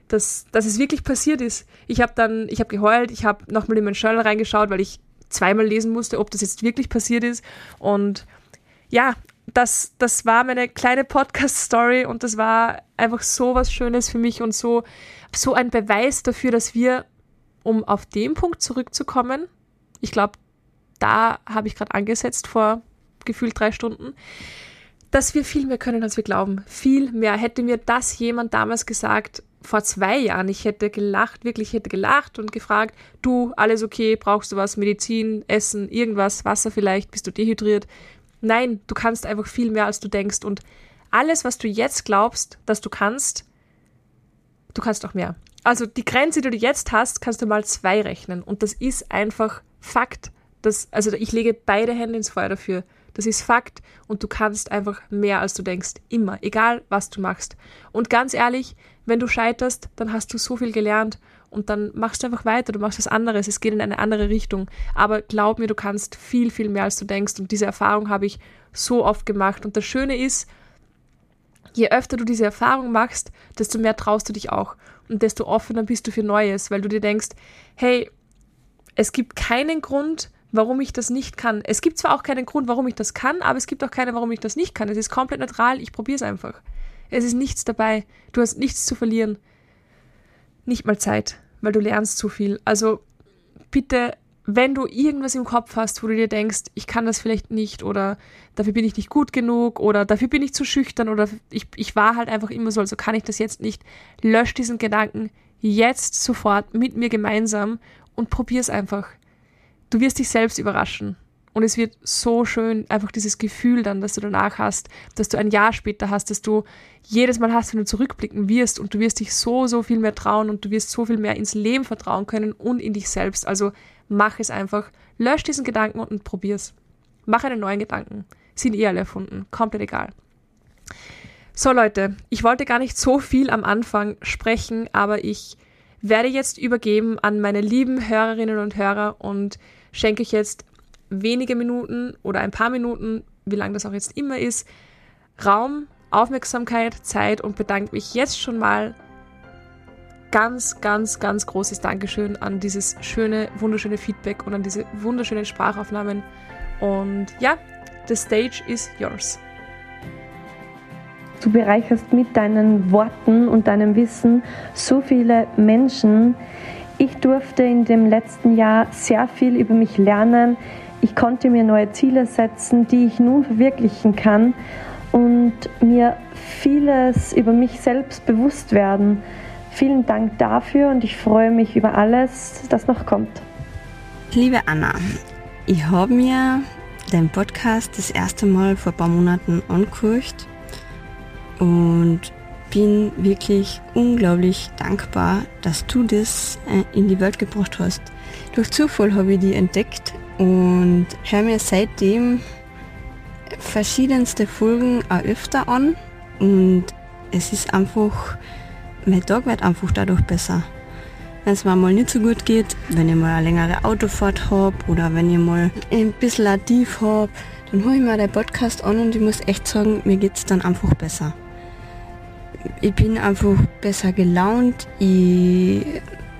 dass, dass es wirklich passiert ist. Ich habe dann, ich habe geheult, ich habe nochmal in mein Journal reingeschaut, weil ich zweimal lesen musste, ob das jetzt wirklich passiert ist. Und ja, das, das war meine kleine Podcast-Story und das war einfach so was Schönes für mich und so, so ein Beweis dafür, dass wir, um auf den Punkt zurückzukommen, ich glaube, da habe ich gerade angesetzt vor gefühlt drei Stunden, dass wir viel mehr können, als wir glauben. Viel mehr. Hätte mir das jemand damals gesagt, vor zwei Jahren, ich hätte gelacht, wirklich hätte gelacht und gefragt, du, alles okay, brauchst du was, Medizin, Essen, irgendwas, Wasser vielleicht, bist du dehydriert? Nein, du kannst einfach viel mehr, als du denkst und alles, was du jetzt glaubst, dass du kannst, du kannst auch mehr. Also die Grenze, die du jetzt hast, kannst du mal zwei rechnen und das ist einfach Fakt. Das, also ich lege beide Hände ins Feuer dafür. Das ist Fakt und du kannst einfach mehr, als du denkst. Immer, egal was du machst. Und ganz ehrlich, wenn du scheiterst, dann hast du so viel gelernt und dann machst du einfach weiter, du machst was anderes, es geht in eine andere Richtung. Aber glaub mir, du kannst viel, viel mehr, als du denkst. Und diese Erfahrung habe ich so oft gemacht. Und das Schöne ist, je öfter du diese Erfahrung machst, desto mehr traust du dich auch und desto offener bist du für Neues, weil du dir denkst, hey, es gibt keinen Grund, warum ich das nicht kann. Es gibt zwar auch keinen Grund, warum ich das kann, aber es gibt auch keinen, warum ich das nicht kann. Es ist komplett neutral, ich probiere es einfach. Es ist nichts dabei. Du hast nichts zu verlieren. Nicht mal Zeit, weil du lernst zu viel. Also bitte, wenn du irgendwas im Kopf hast, wo du dir denkst, ich kann das vielleicht nicht oder dafür bin ich nicht gut genug oder dafür bin ich zu schüchtern oder ich, ich war halt einfach immer so, also kann ich das jetzt nicht, lösch diesen Gedanken jetzt sofort mit mir gemeinsam und probier es einfach du wirst dich selbst überraschen. Und es wird so schön, einfach dieses Gefühl dann, dass du danach hast, dass du ein Jahr später hast, dass du jedes Mal hast, wenn du zurückblicken wirst und du wirst dich so, so viel mehr trauen und du wirst so viel mehr ins Leben vertrauen können und in dich selbst. Also mach es einfach. Lösch diesen Gedanken und probier's. Mach einen neuen Gedanken. Sind eh alle erfunden. Komplett egal. So Leute, ich wollte gar nicht so viel am Anfang sprechen, aber ich werde jetzt übergeben an meine lieben Hörerinnen und Hörer und schenke ich jetzt wenige Minuten oder ein paar Minuten, wie lange das auch jetzt immer ist, Raum, Aufmerksamkeit, Zeit und bedanke mich jetzt schon mal ganz, ganz, ganz großes Dankeschön an dieses schöne, wunderschöne Feedback und an diese wunderschönen Sprachaufnahmen. Und ja, the stage is yours. Du bereicherst mit deinen Worten und deinem Wissen so viele Menschen, ich durfte in dem letzten Jahr sehr viel über mich lernen. Ich konnte mir neue Ziele setzen, die ich nun verwirklichen kann und mir vieles über mich selbst bewusst werden. Vielen Dank dafür und ich freue mich über alles, das noch kommt. Liebe Anna, ich habe mir den Podcast das erste Mal vor ein paar Monaten angehört und bin wirklich unglaublich dankbar, dass du das äh, in die Welt gebracht hast. Durch Zufall habe ich die entdeckt und höre mir seitdem verschiedenste Folgen auch öfter an und es ist einfach, mein Tag wird einfach dadurch besser. Wenn es mir mal nicht so gut geht, wenn ich mal eine längere Autofahrt habe oder wenn ich mal ein bisschen ein Tief habe, dann höre ich mir den Podcast an und ich muss echt sagen, mir geht es dann einfach besser ich bin einfach besser gelaunt. Ich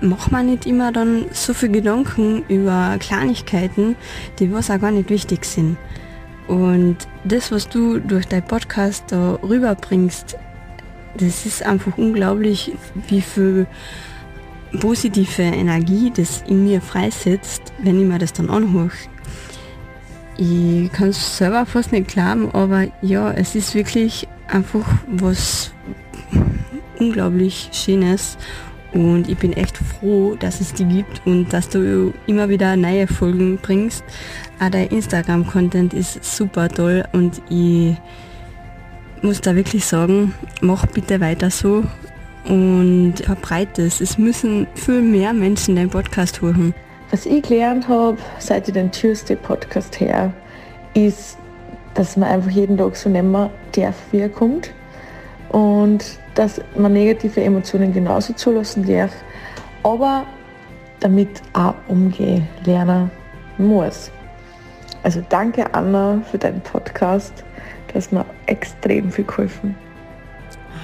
mache mir nicht immer dann so viel Gedanken über Kleinigkeiten, die was auch gar nicht wichtig sind. Und das, was du durch dein Podcast da rüberbringst, das ist einfach unglaublich, wie viel positive Energie das in mir freisetzt, wenn ich mir das dann anhöre. Ich kann es selber fast nicht glauben, aber ja, es ist wirklich einfach was unglaublich Schönes und ich bin echt froh, dass es die gibt und dass du immer wieder neue Folgen bringst. Auch der Instagram-Content ist super toll und ich muss da wirklich sagen, mach bitte weiter so und verbreite es. Es müssen viel mehr Menschen den Podcast hören. Was ich gelernt habe, seit ich den Tuesday Podcast her, ist, dass man einfach jeden Tag so nehmen darf, wie er kommt und dass man negative Emotionen genauso zulassen darf, aber damit auch umgehen lernen muss. Also danke Anna für deinen Podcast, das mir extrem viel geholfen.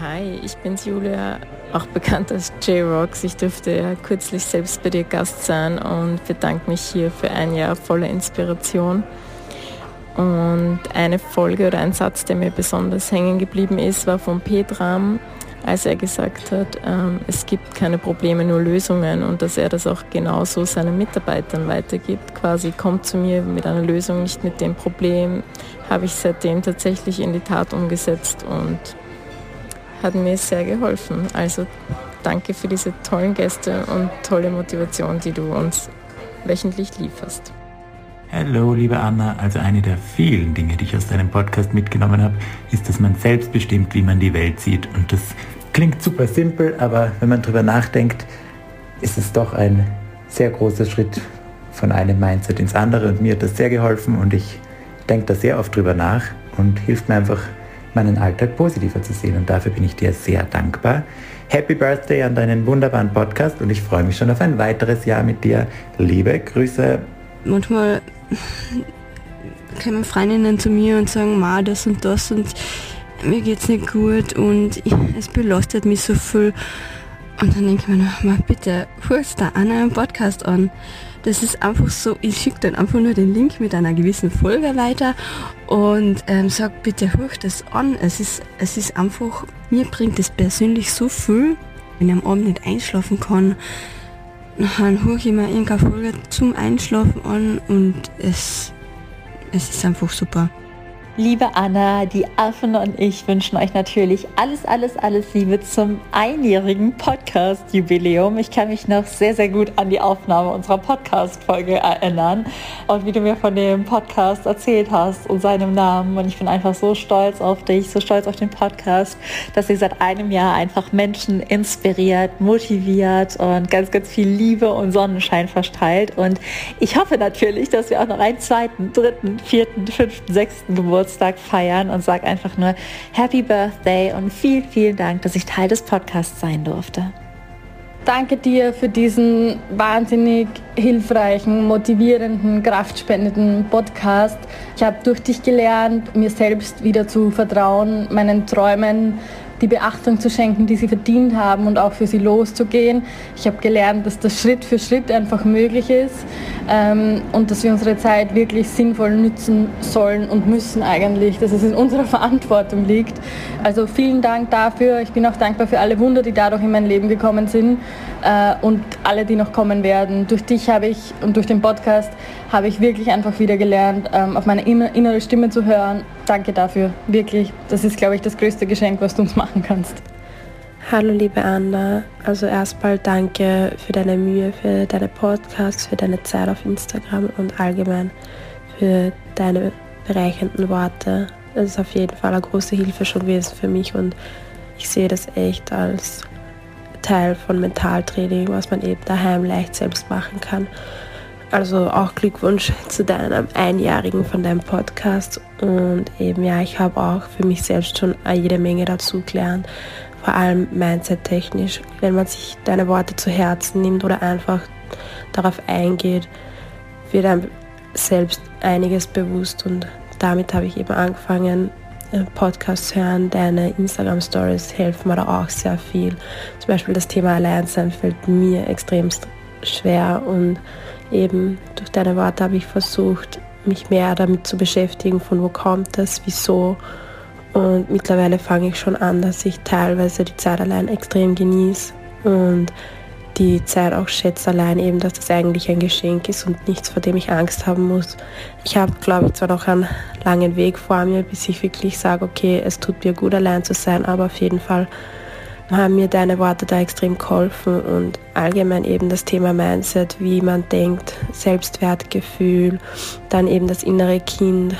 Hi, ich bin Julia, auch bekannt als J-Rocks. Ich durfte ja kürzlich selbst bei dir Gast sein und bedanke mich hier für ein Jahr voller Inspiration. Und eine Folge oder ein Satz, der mir besonders hängen geblieben ist, war von Petram, als er gesagt hat, ähm, es gibt keine Probleme, nur Lösungen und dass er das auch genauso seinen Mitarbeitern weitergibt. Quasi kommt zu mir mit einer Lösung, nicht mit dem Problem, habe ich seitdem tatsächlich in die Tat umgesetzt und hat mir sehr geholfen. Also danke für diese tollen Gäste und tolle Motivation, die du uns wöchentlich lieferst. Hallo, liebe Anna. Also eine der vielen Dinge, die ich aus deinem Podcast mitgenommen habe, ist, dass man selbst bestimmt, wie man die Welt sieht. Und das klingt super simpel, aber wenn man drüber nachdenkt, ist es doch ein sehr großer Schritt von einem Mindset ins andere. Und mir hat das sehr geholfen und ich denke da sehr oft drüber nach und hilft mir einfach, meinen Alltag positiver zu sehen. Und dafür bin ich dir sehr dankbar. Happy Birthday an deinen wunderbaren Podcast und ich freue mich schon auf ein weiteres Jahr mit dir. Liebe Grüße. Manchmal kommen Freundinnen zu mir und sagen, ma, das und das und mir geht's nicht gut und ich, es belastet mich so viel. Und dann denke ich mir noch, mal bitte, hörst da an einen Podcast an. Das ist einfach so, ich schicke dann einfach nur den Link mit einer gewissen Folge weiter und ähm, sag bitte, hör das an. Es ist, es ist einfach, mir bringt es persönlich so viel, wenn ich am Abend nicht einschlafen kann. Dann höre ich mir irgendeine Folge zum Einschlafen an und es, es ist einfach super. Liebe Anna, die Affen und ich wünschen euch natürlich alles, alles, alles Liebe zum einjährigen Podcast-Jubiläum. Ich kann mich noch sehr, sehr gut an die Aufnahme unserer Podcast-Folge erinnern und wie du mir von dem Podcast erzählt hast und seinem Namen. Und ich bin einfach so stolz auf dich, so stolz auf den Podcast, dass ihr seit einem Jahr einfach Menschen inspiriert, motiviert und ganz, ganz viel Liebe und Sonnenschein verteilt. Und ich hoffe natürlich, dass wir auch noch einen zweiten, dritten, vierten, fünften, sechsten Geburtstag Geburtstag feiern und sage einfach nur Happy Birthday und vielen, vielen Dank, dass ich Teil des Podcasts sein durfte. Danke dir für diesen wahnsinnig hilfreichen, motivierenden, kraftspendenden Podcast. Ich habe durch dich gelernt, mir selbst wieder zu vertrauen, meinen Träumen die Beachtung zu schenken, die sie verdient haben und auch für sie loszugehen. Ich habe gelernt, dass das Schritt für Schritt einfach möglich ist ähm, und dass wir unsere Zeit wirklich sinnvoll nützen sollen und müssen eigentlich, dass es in unserer Verantwortung liegt. Also vielen Dank dafür. Ich bin auch dankbar für alle Wunder, die dadurch in mein Leben gekommen sind äh, und alle, die noch kommen werden. Durch dich habe ich und durch den Podcast habe ich wirklich einfach wieder gelernt, ähm, auf meine innere Stimme zu hören. Danke dafür, wirklich. Das ist, glaube ich, das größte Geschenk, was du uns machen kannst. Hallo liebe Anna, also erstmal danke für deine Mühe, für deine Podcasts, für deine Zeit auf Instagram und allgemein für deine bereichernden Worte. Das ist auf jeden Fall eine große Hilfe schon gewesen für mich und ich sehe das echt als Teil von Mentaltraining, was man eben daheim leicht selbst machen kann. Also auch Glückwunsch zu deinem Einjährigen von deinem Podcast. Und eben ja, ich habe auch für mich selbst schon jede Menge dazu gelernt. Vor allem mindset-technisch. Wenn man sich deine Worte zu Herzen nimmt oder einfach darauf eingeht, wird einem selbst einiges bewusst. Und damit habe ich eben angefangen, äh, Podcasts hören, deine Instagram-Stories helfen mir da auch sehr viel. Zum Beispiel das Thema Alleinsein fällt mir extremst schwer und eben durch deine Worte habe ich versucht, mich mehr damit zu beschäftigen, von wo kommt das, wieso. Und mittlerweile fange ich schon an, dass ich teilweise die Zeit allein extrem genieße und die Zeit auch schätze allein eben, dass das eigentlich ein Geschenk ist und nichts, vor dem ich Angst haben muss. Ich habe, glaube ich, zwar noch einen langen Weg vor mir, bis ich wirklich sage, okay, es tut mir gut, allein zu sein, aber auf jeden Fall haben mir deine Worte da extrem geholfen und allgemein eben das Thema Mindset, wie man denkt, Selbstwertgefühl, dann eben das innere Kind,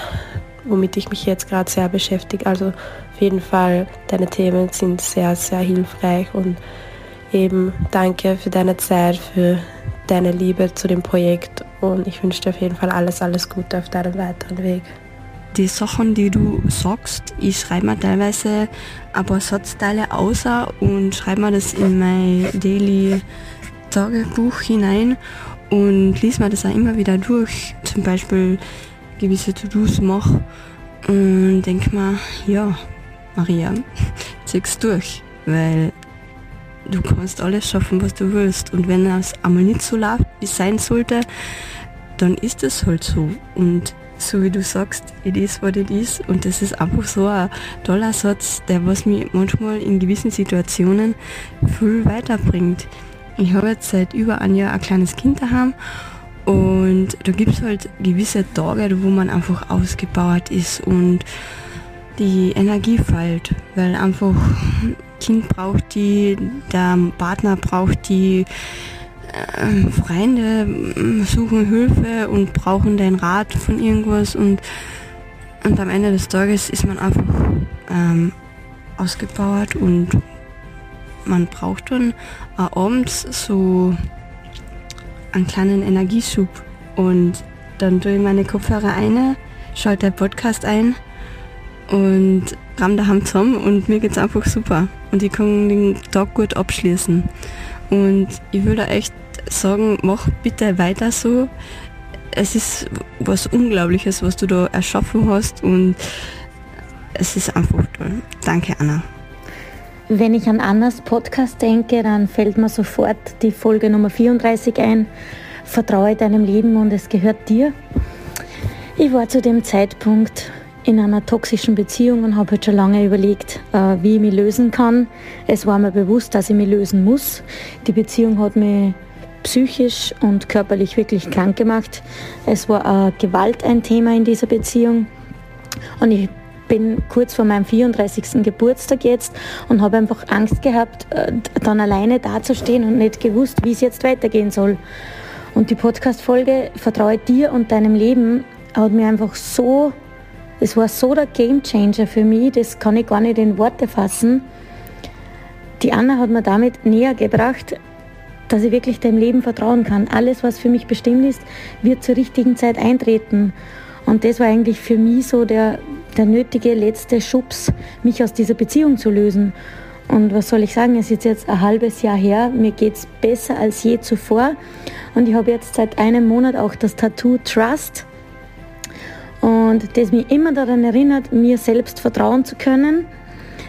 womit ich mich jetzt gerade sehr beschäftige. Also auf jeden Fall, deine Themen sind sehr, sehr hilfreich und eben danke für deine Zeit, für deine Liebe zu dem Projekt und ich wünsche dir auf jeden Fall alles, alles Gute auf deinem weiteren Weg. Die Sachen, die du sagst, ich schreibe mir teilweise ein paar Satzteile außer und schreibe mir das in mein Daily Tagebuch hinein und lies mir das auch immer wieder durch. Zum Beispiel gewisse To-Dos mache und denke mir, ja, Maria, zieh's durch, weil du kannst alles schaffen, was du willst. Und wenn es einmal nicht so läuft, wie es sein sollte, dann ist es halt so. Und so wie du sagst, it is what it is. Und das ist einfach so ein toller Satz, der was mich manchmal in gewissen Situationen viel weiterbringt. Ich habe jetzt seit über einem Jahr ein kleines Kind daheim und da gibt es halt gewisse Tage, wo man einfach ausgebaut ist und die Energie fällt, weil einfach Kind braucht die, der Partner braucht die, äh, Freunde suchen Hilfe und brauchen den Rat von irgendwas und, und am Ende des Tages ist man einfach ähm, ausgepowert und man braucht dann äh, abends so einen kleinen Energieschub und dann tue ich meine Kopfhörer ein, schalte den Podcast ein und ramm daheim zusammen und mir geht's einfach super. Und ich kann den Tag gut abschließen. Und ich würde echt sagen, mach bitte weiter so. Es ist was Unglaubliches, was du da erschaffen hast und es ist einfach toll. Danke, Anna. Wenn ich an Annas Podcast denke, dann fällt mir sofort die Folge Nummer 34 ein. Vertraue deinem Leben und es gehört dir. Ich war zu dem Zeitpunkt in einer toxischen Beziehung und habe halt schon lange überlegt, äh, wie ich mich lösen kann. Es war mir bewusst, dass ich mich lösen muss. Die Beziehung hat mich psychisch und körperlich wirklich krank gemacht. Es war äh, Gewalt ein Thema in dieser Beziehung. Und ich bin kurz vor meinem 34. Geburtstag jetzt und habe einfach Angst gehabt, äh, dann alleine dazustehen und nicht gewusst, wie es jetzt weitergehen soll. Und die Podcast-Folge Vertraue dir und deinem Leben hat mir einfach so, es war so der Gamechanger für mich, das kann ich gar nicht in Worte fassen. Die Anna hat mir damit näher gebracht, dass ich wirklich dem Leben vertrauen kann. Alles, was für mich bestimmt ist, wird zur richtigen Zeit eintreten. Und das war eigentlich für mich so der, der nötige letzte Schubs, mich aus dieser Beziehung zu lösen. Und was soll ich sagen, es ist jetzt ein halbes Jahr her, mir geht es besser als je zuvor. Und ich habe jetzt seit einem Monat auch das Tattoo Trust. Und das mich immer daran erinnert, mir selbst vertrauen zu können,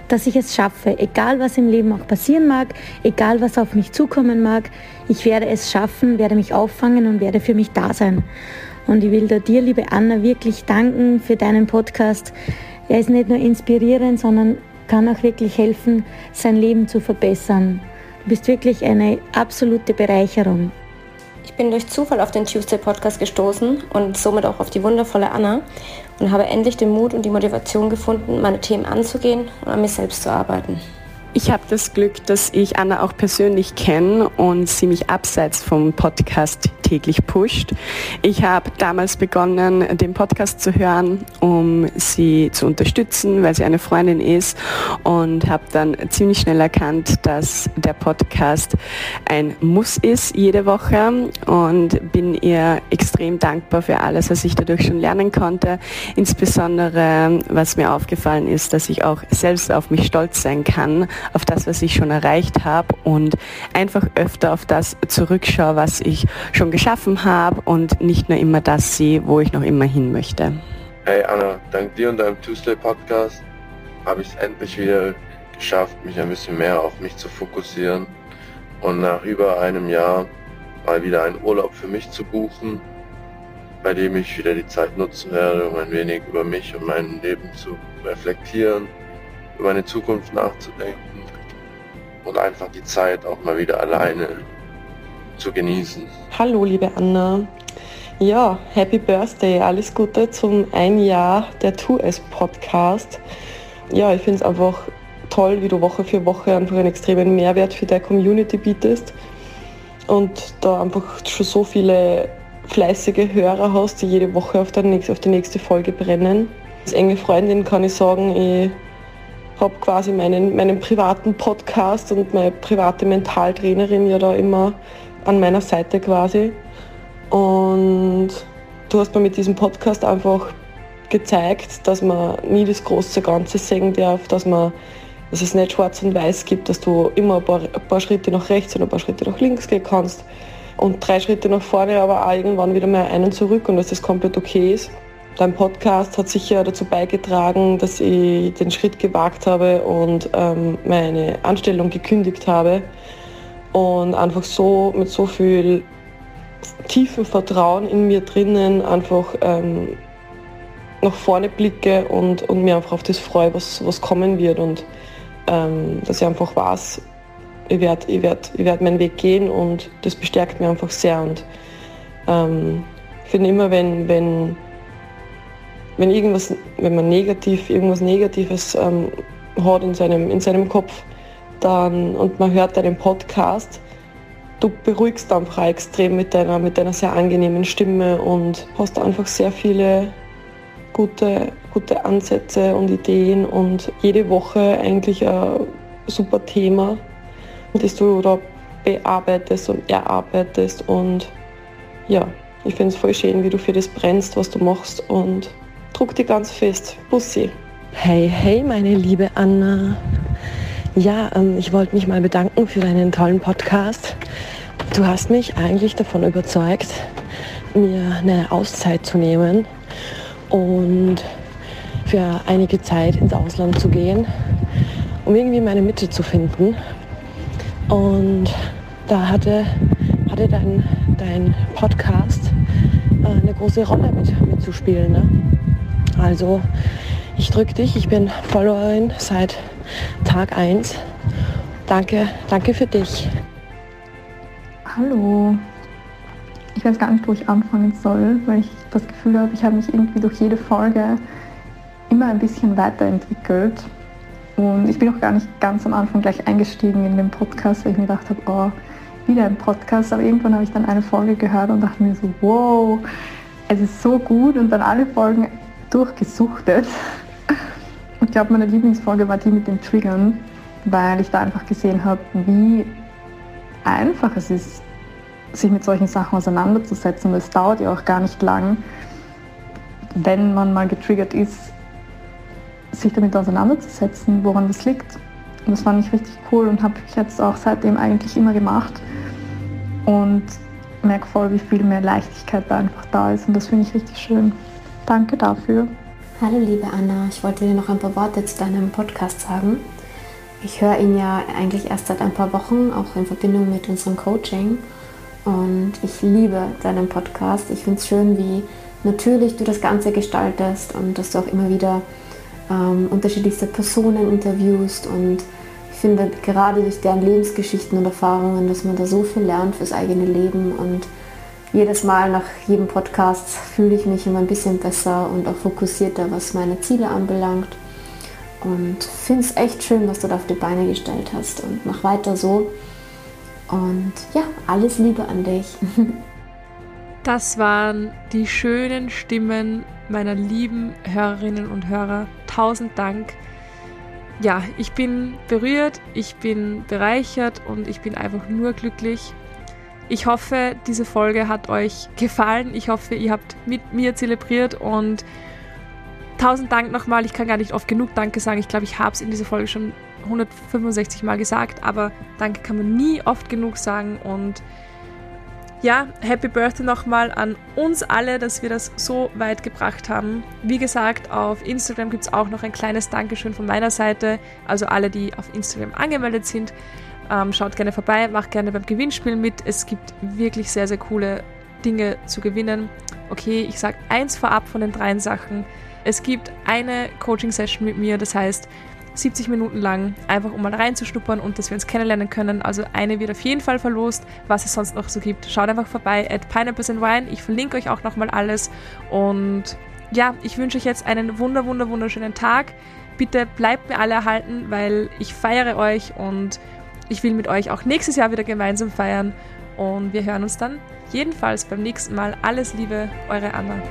dass ich es schaffe, egal was im Leben auch passieren mag, egal was auf mich zukommen mag, ich werde es schaffen, werde mich auffangen und werde für mich da sein. Und ich will da dir, liebe Anna, wirklich danken für deinen Podcast. Er ist nicht nur inspirierend, sondern kann auch wirklich helfen, sein Leben zu verbessern. Du bist wirklich eine absolute Bereicherung. Ich bin durch Zufall auf den Tuesday Podcast gestoßen und somit auch auf die wundervolle Anna und habe endlich den Mut und die Motivation gefunden, meine Themen anzugehen und an mir selbst zu arbeiten. Ich habe das Glück, dass ich Anna auch persönlich kenne und sie mich abseits vom Podcast täglich pusht. Ich habe damals begonnen, den Podcast zu hören, um sie zu unterstützen, weil sie eine Freundin ist und habe dann ziemlich schnell erkannt, dass der Podcast ein Muss ist jede Woche und bin ihr extrem dankbar für alles, was ich dadurch schon lernen konnte. Insbesondere, was mir aufgefallen ist, dass ich auch selbst auf mich stolz sein kann, auf das, was ich schon erreicht habe und einfach öfter auf das zurückschaue, was ich schon geschaffen habe und nicht nur immer das sehe, wo ich noch immer hin möchte. Hey Anna, dank dir und deinem Tuesday Podcast habe ich es endlich wieder geschafft, mich ein bisschen mehr auf mich zu fokussieren und nach über einem Jahr mal wieder einen Urlaub für mich zu buchen, bei dem ich wieder die Zeit nutzen werde, um ein wenig über mich und mein Leben zu reflektieren, über meine Zukunft nachzudenken und einfach die Zeit auch mal wieder alleine zu genießen. Hallo liebe Anna. Ja, Happy Birthday, alles Gute zum ein Jahr der Tu es Podcast. Ja, ich finde es einfach toll, wie du Woche für Woche einfach einen extremen Mehrwert für deine Community bietest und da einfach schon so viele fleißige Hörer hast, die jede Woche auf, nächste, auf die nächste Folge brennen. Als enge Freundin kann ich sagen, ich habe quasi meinen, meinen privaten Podcast und meine private Mentaltrainerin ja da immer an meiner Seite quasi. Und du hast mir mit diesem Podcast einfach gezeigt, dass man nie das große Ganze sehen darf, dass man dass es nicht schwarz und weiß gibt, dass du immer ein paar, ein paar Schritte nach rechts und ein paar Schritte nach links gehen kannst und drei Schritte nach vorne, aber auch irgendwann wieder mal einen zurück und dass das komplett okay ist. Dein Podcast hat sicher dazu beigetragen, dass ich den Schritt gewagt habe und ähm, meine Anstellung gekündigt habe und einfach so mit so viel tiefem Vertrauen in mir drinnen einfach ähm, nach vorne blicke und, und mir einfach auf das freue, was, was kommen wird und ähm, dass ich einfach weiß, ich werde ich werd, ich werd meinen Weg gehen und das bestärkt mich einfach sehr und ähm, ich finde immer, wenn, wenn wenn irgendwas, wenn man negativ, irgendwas Negatives ähm, hat in seinem, in seinem Kopf, dann, und man hört deinen Podcast, du beruhigst einfach extrem mit deiner, mit deiner sehr angenehmen Stimme und hast einfach sehr viele gute, gute Ansätze und Ideen und jede Woche eigentlich ein super Thema, das du da bearbeitest und erarbeitest und ja, ich finde es voll schön, wie du für das brennst, was du machst und druck dich ganz fest. Bussi. Hey, hey, meine liebe Anna. Ja, ähm, ich wollte mich mal bedanken für deinen tollen Podcast. Du hast mich eigentlich davon überzeugt, mir eine Auszeit zu nehmen und für einige Zeit ins Ausland zu gehen, um irgendwie meine Mitte zu finden. Und da hatte, hatte dein, dein Podcast äh, eine große Rolle mit, mitzuspielen. Ne? Also ich drücke dich, ich bin Followerin seit Tag 1. Danke, danke für dich. Hallo. Ich weiß gar nicht, wo ich anfangen soll, weil ich das Gefühl habe, ich habe mich irgendwie durch jede Folge immer ein bisschen weiterentwickelt. Und ich bin auch gar nicht ganz am Anfang gleich eingestiegen in den Podcast, weil ich mir gedacht habe, oh, wieder ein Podcast. Aber irgendwann habe ich dann eine Folge gehört und dachte mir so, wow, es ist so gut und dann alle Folgen durchgesuchtet. Ich glaube, meine Lieblingsfolge war die mit den Triggern, weil ich da einfach gesehen habe, wie einfach es ist, sich mit solchen Sachen auseinanderzusetzen. Es dauert ja auch gar nicht lang, wenn man mal getriggert ist, sich damit auseinanderzusetzen, woran das liegt. Und das fand ich richtig cool und habe ich jetzt auch seitdem eigentlich immer gemacht. Und merke voll, wie viel mehr Leichtigkeit da einfach da ist. Und das finde ich richtig schön. Danke dafür. Hallo liebe Anna, ich wollte dir noch ein paar Worte zu deinem Podcast sagen. Ich höre ihn ja eigentlich erst seit ein paar Wochen, auch in Verbindung mit unserem Coaching. Und ich liebe deinen Podcast. Ich finde es schön, wie natürlich du das Ganze gestaltest und dass du auch immer wieder ähm, unterschiedlichste Personen interviewst. Und ich finde gerade durch deren Lebensgeschichten und Erfahrungen, dass man da so viel lernt fürs eigene Leben. Und jedes Mal nach jedem Podcast fühle ich mich immer ein bisschen besser und auch fokussierter, was meine Ziele anbelangt. Und finde es echt schön, was du da auf die Beine gestellt hast. Und mach weiter so. Und ja, alles Liebe an dich. Das waren die schönen Stimmen meiner lieben Hörerinnen und Hörer. Tausend Dank. Ja, ich bin berührt, ich bin bereichert und ich bin einfach nur glücklich. Ich hoffe, diese Folge hat euch gefallen. Ich hoffe, ihr habt mit mir zelebriert und tausend Dank nochmal. Ich kann gar nicht oft genug Danke sagen. Ich glaube, ich habe es in dieser Folge schon 165 Mal gesagt, aber Danke kann man nie oft genug sagen und ja, Happy Birthday nochmal an uns alle, dass wir das so weit gebracht haben. Wie gesagt, auf Instagram gibt es auch noch ein kleines Dankeschön von meiner Seite. Also alle, die auf Instagram angemeldet sind, ähm, schaut gerne vorbei, macht gerne beim Gewinnspiel mit. Es gibt wirklich sehr, sehr coole Dinge zu gewinnen. Okay, ich sage eins vorab von den dreien Sachen. Es gibt eine Coaching-Session mit mir, das heißt, 70 Minuten lang, einfach um mal reinzuschnuppern und dass wir uns kennenlernen können. Also eine wird auf jeden Fall verlost, was es sonst noch so gibt. Schaut einfach vorbei at Pineapples and Wine. Ich verlinke euch auch nochmal alles. Und ja, ich wünsche euch jetzt einen wunder, wunder, wunderschönen Tag. Bitte bleibt mir alle erhalten, weil ich feiere euch und ich will mit euch auch nächstes Jahr wieder gemeinsam feiern. Und wir hören uns dann jedenfalls beim nächsten Mal. Alles Liebe, eure Anna.